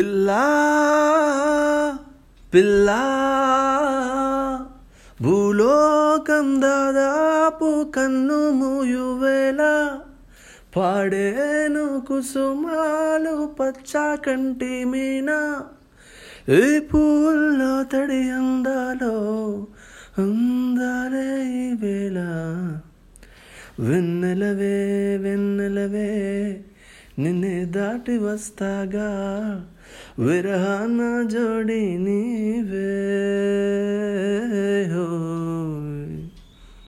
పిల్లా పిల్లా భూలోకం దాదాపు కన్ను మూయువేళ పాడేను కుసుమాలు పచ్చ కంటి మీనా. ఈ పూల్లో తడి అందాలో అందాలే ఈ వేళ. వెన్నెలవే వెన్నెలవే నిన్నే దాటి వస్తాగా విరహాన జోడి నీవే హో